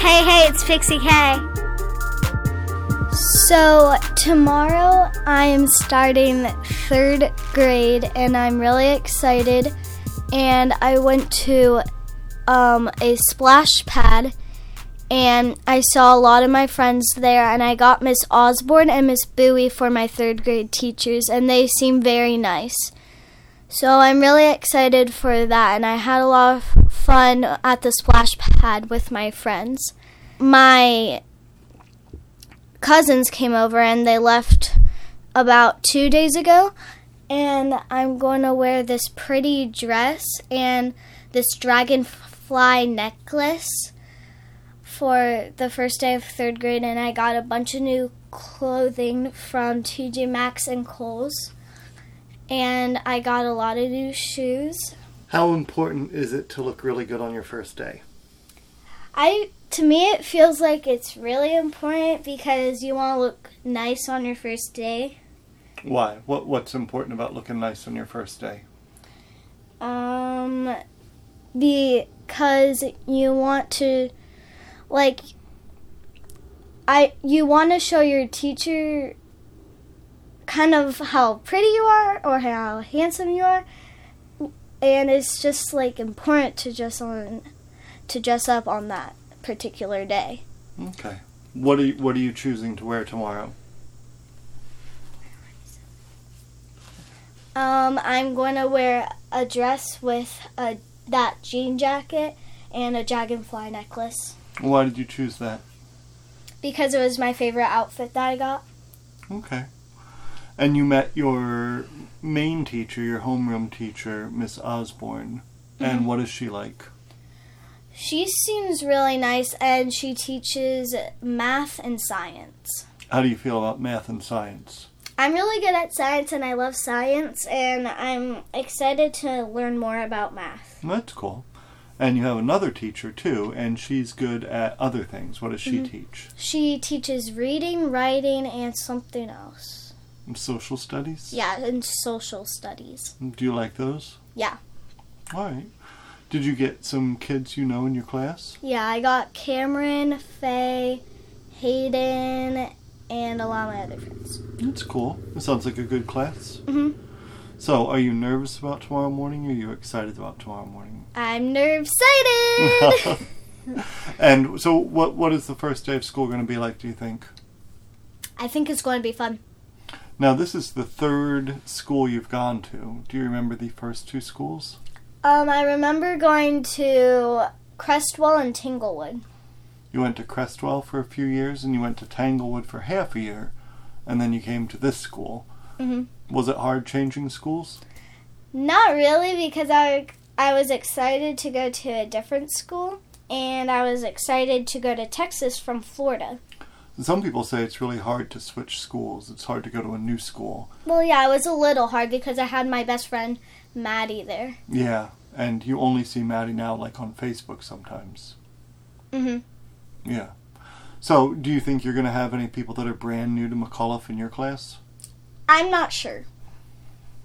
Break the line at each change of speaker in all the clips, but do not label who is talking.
Hey, hey, it's Pixie K.
So, tomorrow I am starting third grade and I'm really excited. And I went to um, a splash pad and I saw a lot of my friends there. And I got Miss Osborne and Miss Bowie for my third grade teachers, and they seem very nice. So, I'm really excited for that. And I had a lot of fun at the splash pad with my friends. My cousins came over and they left about two days ago. And I'm going to wear this pretty dress and this dragonfly necklace for the first day of third grade. And I got a bunch of new clothing from TJ Maxx and Kohl's. And I got a lot of new shoes.
How important is it to look really good on your first day?
I to me it feels like it's really important because you want to look nice on your first day.
Why? What What's important about looking nice on your first day?
Um because you want to like I you want to show your teacher kind of how pretty you are or how handsome you are and it's just like important to dress on to dress up on that particular day.
Okay. What are you, What are you choosing to wear tomorrow?
Um, I'm going to wear a dress with a that jean jacket and a dragonfly necklace
Why did you choose that?
because it was my favorite outfit that I got.
Okay. And you met your main teacher, your homeroom teacher, Miss Osborne. And
Mhm.
what is she like?
She seems really nice and she teaches math and science.
How do you feel about math and science?
I'm really good at science and I love science and I'm excited to learn more about math.
That's cool. And you have another teacher too, and she's good at other things. What does she
Mhm.
teach?
She teaches reading, writing, and something else.
Social studies?
Yeah, and social studies.
Do you like those?
Yeah.
All right. Did you get some kids you know in your class?
Yeah, I got Cameron, Faye, Hayden, and a lot of my other friends.
That's cool. It sounds like a good class.
Mhm.
So, are you nervous about tomorrow morning or are you excited about tomorrow morning?
I'm nerve excited.
and so, what what is the first day of school going to be like, do you think?
I think it's going to be fun.
Now, this is the third school you've gone to. Do you remember the first two schools?
Um, I remember going to Crestwell and Tinglewood.
You went to Crestwell for a few years and you went to Tanglewood for half a year, and then you came to this school.
Mhm.
Was it hard changing schools?
Not really, because I I was excited to go to a different school, and I was excited to go to Texas from Florida.
Some people say it's really hard to switch schools. It's hard to go to a new school.
Well, yeah, it was a little hard because I had my best friend Maddie there.
Yeah, and you only see Maddie now like on Facebook sometimes.
Mhm.
Yeah. So, do you think you're going to have any people that are brand new to McAuliffe in your class?
I'm not sure.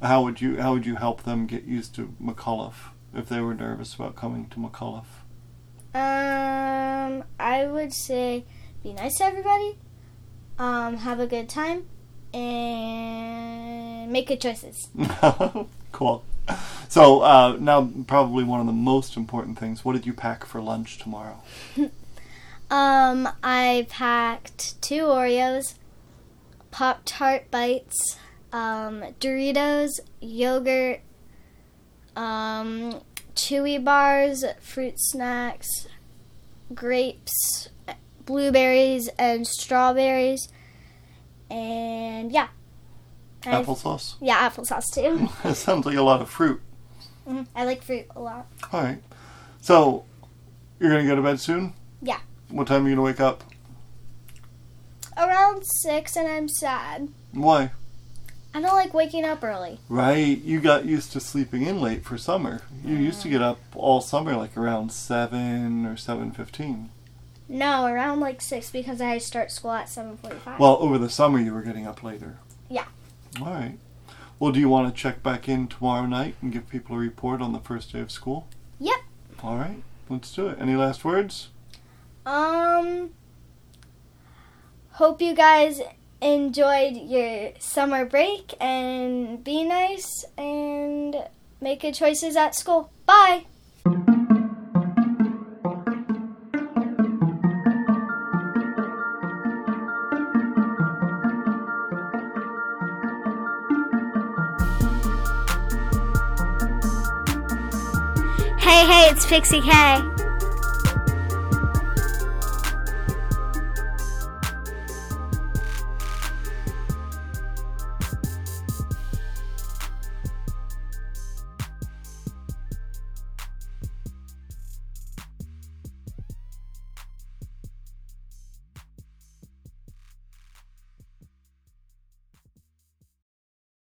How would you how would you help them get used to McAuliffe if they were nervous about coming to McAuliffe?
Um, I would say be nice to everybody, um, have a good time, and make good choices.
cool. So uh, now, probably one of the most important things. What did you pack for lunch tomorrow?
Um, I packed two Oreos, Pop Tart bites, um, Doritos, yogurt, um, chewy bars, fruit snacks, grapes, blueberries, and strawberries, and yeah. I've-
Applesauce.
Yeah, applesauce too.
that sounds like a lot of fruit.
Mhm, I like fruit a lot.
All right. So you're gonna go to bed soon.
Yeah.
What time are you gonna wake up?
Around six, and I'm sad.
Why?
I don't like waking up early.
Right. You got used to sleeping in late for summer. You used to get up all summer, like around seven or seven fifteen.
No, around like six because I start school at seven forty-five.
Well, over the summer you were getting up later.
Yeah.
All right. Well, do you want to check back in tomorrow night and give people a report on the first day of school?
Yep.
All right. Let's do it. Any last words?
Um, hope you guys enjoyed your summer break and be nice and make good choices at school. Bye.
Hey, hey, it's Pixie K.